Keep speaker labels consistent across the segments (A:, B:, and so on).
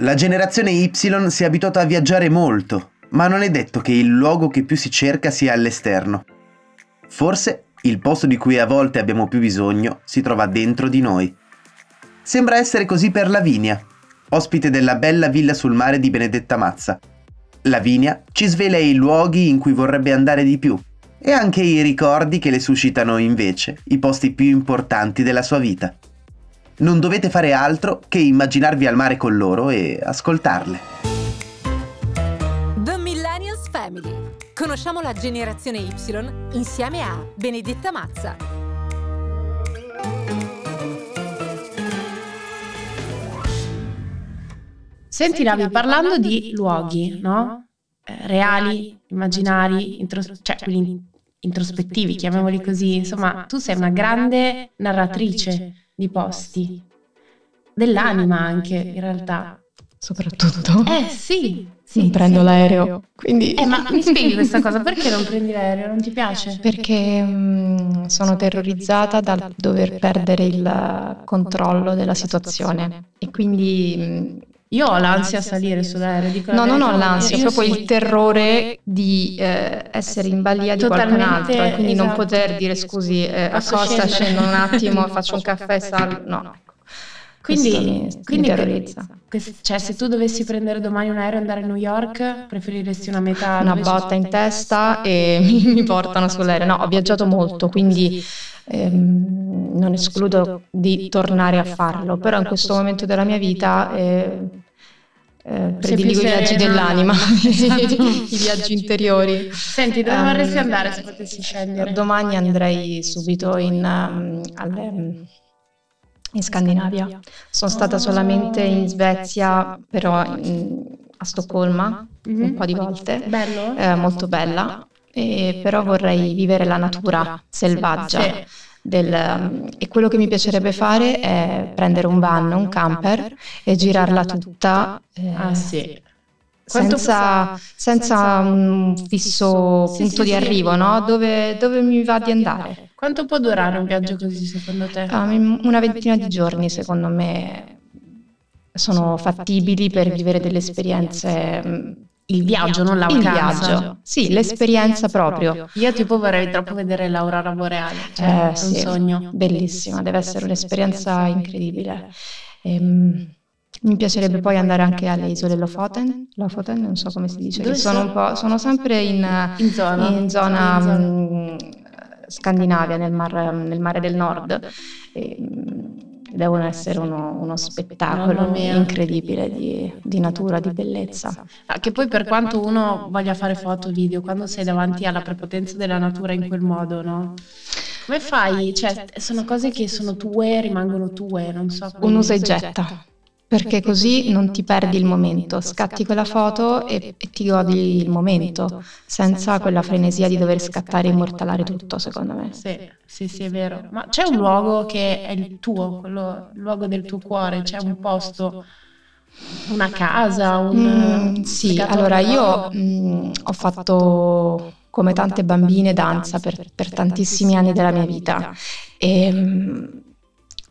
A: La generazione Y si è abituata a viaggiare molto, ma non è detto che il luogo che più si cerca sia all'esterno. Forse il posto di cui a volte abbiamo più bisogno si trova dentro di noi. Sembra essere così per Lavinia, ospite della bella villa sul mare di Benedetta Mazza. Lavinia ci svela i luoghi in cui vorrebbe andare di più e anche i ricordi che le suscitano invece i posti più importanti della sua vita non dovete fare altro che immaginarvi al mare con loro e ascoltarle.
B: The Millennials Family. Conosciamo la generazione Y insieme a Benedetta Mazza.
C: Senti Navi, parlando di luoghi, no? Eh, reali, immaginari, intros- cioè quelli introspettivi, chiamiamoli così. Insomma, tu sei una grande narratrice di posti, dell'anima anche in realtà.
D: Soprattutto?
C: Eh sì, sì
D: non prendo
C: sì.
D: l'aereo, quindi...
C: Eh ma mi spieghi questa cosa, perché non prendi l'aereo? Non ti piace?
D: Perché mh, sono terrorizzata dal dover perdere il controllo della situazione e quindi... Mh,
C: io ho l'ansia a salire sull'aereo. Dico
D: no, non ho l'ansia,
C: io
D: proprio il terrore di eh, essere in balia di qualcun altro e quindi non
C: esatto.
D: poter dire scusi, eh, accosta,
C: scendere?"
D: scendo un attimo, faccio un caffè e salgo. No, ecco.
C: Quindi, quindi que- cioè, se tu dovessi prendere domani un aereo e andare a New York, preferiresti una meta
D: Una botta in testa e mi, mi portano sull'aereo. No, ho viaggiato molto, quindi ehm, non escludo di tornare a farlo, però in questo momento della mia vita eh, eh, prediligo i viaggi dell'anima,
C: Esatto.
D: i viaggi interiori.
C: Senti, dove
D: Ehm,
C: vorresti andare se potessi scegliere?
D: Domani andrei subito in, um, alle- in Scandinavia. Sono stata solamente in Svezia, però in- a Stoccolma
C: Mhm.
D: un po' di volte,
C: Bello?
D: eh, molto bella, e però vorrei vivere la natura selvaggia.
C: Sì.
D: Del- um, e quello che mi piacerebbe fare è prendere un van, un camper e girarla tutta eh,
C: Ah sì.
D: Senza, senza un fisso
C: Sì,
D: punto
C: sì,
D: di arrivo, no? Dove, dove mi va di andare?
C: Quanto può durare un viaggio così secondo te?
D: Ah, una ventina di giorni, secondo me, sono fattibili per vivere delle esperienze.
C: Il viaggio, non la
D: Il
C: vacanza.
D: viaggio, sì, l'esperienza proprio.
C: Io tipo vorrei troppo vedere l'aurora boreale, cioè
D: Eh,
C: è un
D: sì,
C: sogno.
D: Bellissima, deve essere un'esperienza incredibile. Ehm, mi piacerebbe poi andare anche alle isole Lofoten, Lofoten, non so come si dice,
C: Dove
D: che sono, un po', sono sempre in,
C: In zona?
D: in zona,
C: In zona.
D: mm, Scandinavia, nel, mar- nel mare del nord. E, mm, devono essere uno, uno spettacolo incredibile di, di natura, di bellezza.
C: Ah, Che poi per quanto uno voglia fare foto, video, quando sei davanti alla prepotenza della natura in quel modo, no? Come fai? Cioè, sono cose che sono tue, rimangono tue, non so.
D: Un usa e getta, perché così non ti perdi il momento, scatti quella foto e, e ti godi il momento, senza quella frenesia di dover scattare e immortalare tutto, secondo me.
C: Sì, sì, sì, è vero. Ma c'è un luogo che è il tuo, quello, il luogo del tuo cuore, c'è un posto, una casa, un...
D: Mm, sì, allora
C: al
D: io
C: ricordo?
D: mm, ho fatto come tante bambine danza per, per tantissimi anni della mia vita e mm,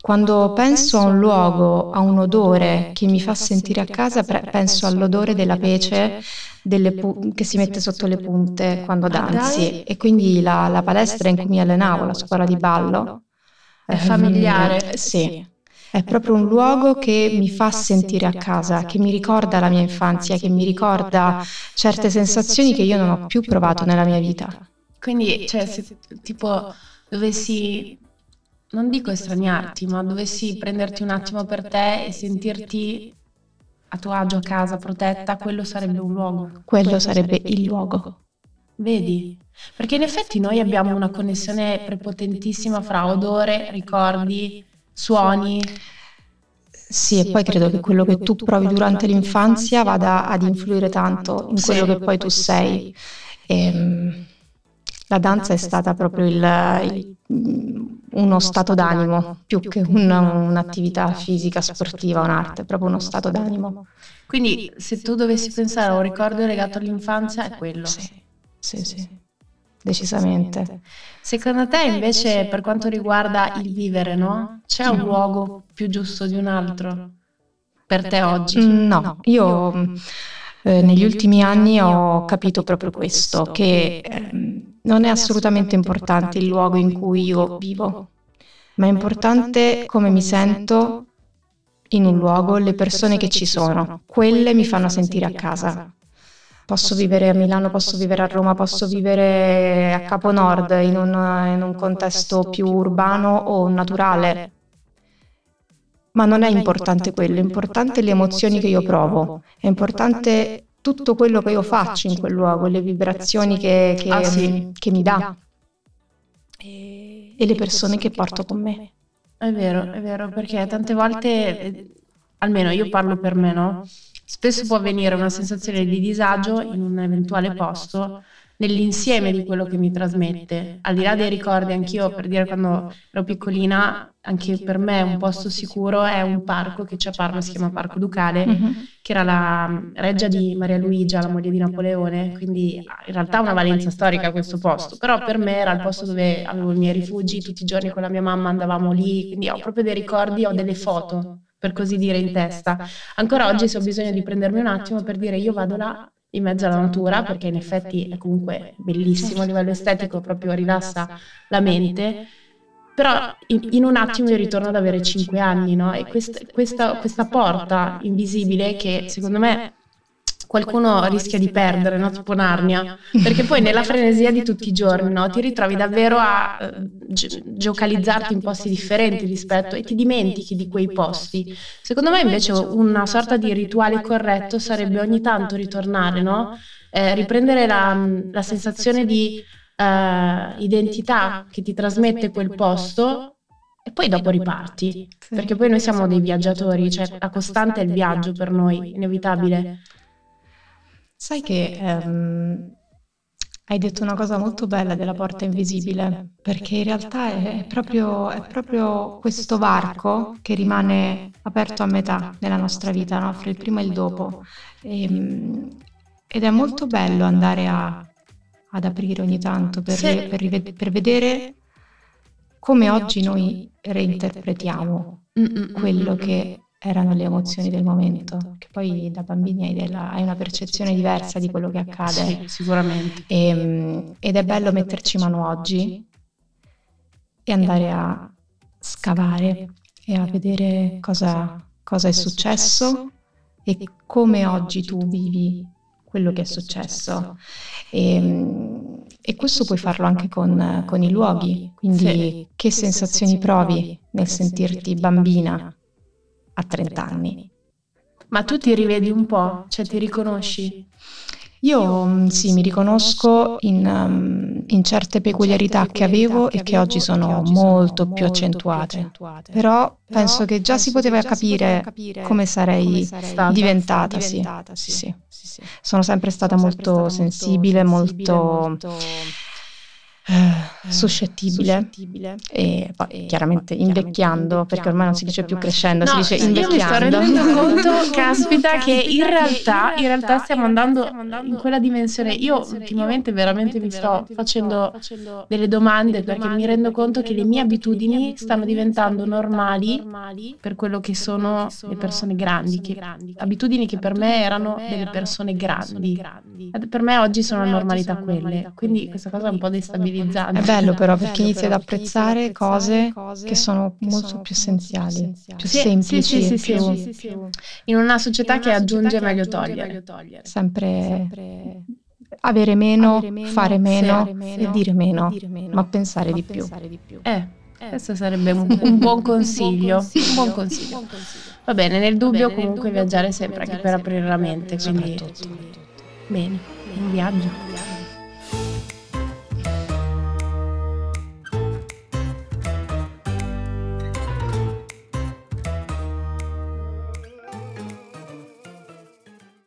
D: quando penso a un luogo, a un odore che mi fa sentire a casa, pre- penso all'odore della pece delle pu- che si mette sotto le punte quando danzi e quindi la, la palestra in cui mi allenavo, la scuola di ballo.
C: È
D: ehm,
C: familiare?
D: Sì, è proprio un luogo che mi fa sentire a casa, che mi ricorda la mia infanzia, che mi ricorda certe sensazioni che io non ho più provato nella mia vita.
C: Quindi, cioè, se tipo dovessi, non dico estraniarti, ma dovessi prenderti un attimo per te e sentirti a tuo agio a casa, protetta, quello sarebbe un luogo.
D: Quello sarebbe il luogo.
C: Vedi? Perché in effetti noi abbiamo una connessione prepotentissima fra odore, ricordi, suoni.
D: Sì, e poi credo che quello che tu provi durante l'infanzia vada ad influire tanto in quello che poi tu sei. Ehm, la danza è stata proprio il- il- uno stato d'animo, più che una- un'attività fisica, sportiva, un'arte, proprio uno stato d'animo.
C: Quindi se tu dovessi pensare a un ricordo legato all'infanzia è quello.
D: Sì, sì, sì, decisamente.
C: Secondo te invece per quanto riguarda il vivere, no? C'è un luogo più giusto di un altro? per te oggi?
D: Mm, no, io eh, negli ultimi anni ho capito proprio questo, che eh, non è assolutamente importante il luogo in cui io vivo, ma è importante come mi sento in un luogo, le persone che ci sono, quelle mi fanno sentire a casa. Posso vivere a Milano, posso vivere a Roma, posso vivere a Capo Nord in un, in un contesto più urbano o naturale, ma non è importante quello, è importante le emozioni che io provo, è importante tutto quello che io faccio in quel luogo, le vibrazioni che, che, ah, sì. che mi dà e, e le persone che porto con me.
C: È vero, è vero, perché tante volte, almeno io parlo per me, no? Spesso può avvenire una sensazione di disagio in un eventuale posto nell'insieme di quello che mi trasmette. Al di là dei ricordi, anch'io per dire quando ero piccolina, anche per me un posto sicuro è un parco che c'è a Parma, si chiama Parco Ducale, mm-hmm. che era la reggia di Maria Luigia, la moglie di Napoleone, quindi in realtà ha una valenza storica questo posto, però per me era il posto dove avevo i miei rifugi, tutti i giorni con la mia mamma andavamo lì, quindi ho proprio dei ricordi, ho delle foto per così dire in testa. Ancora oggi se ho bisogno di prendermi un attimo per dire io vado là in mezzo alla natura, perché in effetti è comunque bellissimo a livello estetico, proprio rilassa la mente. Però in, in un attimo io ritorno ad avere 5 anni, no? E questa, questa, questa porta invisibile che secondo me qualcuno rischia di perdere, no? tipo Narnia, perché poi nella frenesia di tutti i giorni no? ti ritrovi davvero a uh, ge- geocalizzarti in posti differenti rispetto e ti dimentichi di quei posti. Secondo me invece una sorta di rituale corretto sarebbe ogni tanto ritornare, no? eh, riprendere la, la, sensazione di uh, identità che ti trasmette quel posto e poi dopo riparti, perché poi noi siamo dei viaggiatori, cioè la costante è il viaggio per noi, inevitabile.
D: Sai che um, hai detto una cosa molto bella della porta invisibile, perché in realtà è proprio, è proprio questo varco che rimane aperto a metà nella nostra vita, no? fra il prima e il dopo. E, ehm, ed è molto bello andare a, ad aprire ogni tanto per, sì. per, rive- per vedere come oggi noi reinterpretiamo quello che erano le emozioni del momento, che poi da bambini hai, della, hai una percezione diversa di quello che accade.
C: Sì, sicuramente.
D: E, ehm, ed è bello metterci mano oggi e andare a scavare e a vedere cosa, cosa è successo e come oggi tu vivi quello che è successo. E, ehm, e questo puoi farlo anche con, con i luoghi, quindi che sensazioni provi nel sentirti bambina a 30 anni.
C: Ma tu ti rivedi un po', cioè ti riconosci?
D: Io mm, sì, mi riconosco in, um, in, certe peculiarità che avevo e che oggi sono molto più accentuate, però penso che già si poteva capire come sarei diventata, sì. Sì, sì. Sono sempre stata molto sensibile, molto eh, eh, suscettibile, suscettibile. e poi e chiaramente invecchiando, perché ormai non si dice più crescendo, no, si dice invecchiando. Io mi sto
C: rendendo conto, caspita, che in realtà, in realtà stiamo andando in quella dimensione. Io ultimamente veramente mi sto facendo delle domande perché mi rendo conto che le mie abitudini stanno diventando normali per quello che sono le persone grandi, che, abitudini che per me erano delle persone grandi. Per me oggi sono la normalità quelle, quindi questa cosa è un po' destabilizzante
D: bello però perché inizi ad apprezzare cose che sono molto più essenziali, più semplici. Più...
C: In una società che aggiunge meglio togliere.
D: Sempre avere meno, fare meno e dire meno, ma pensare di più.
C: Eh. Questo sarebbe un, un, buon consiglio. Un buon consiglio. Va bene, nel dubbio comunque viaggiare sempre anche per aprire la mente. Quindi, bene, un viaggio.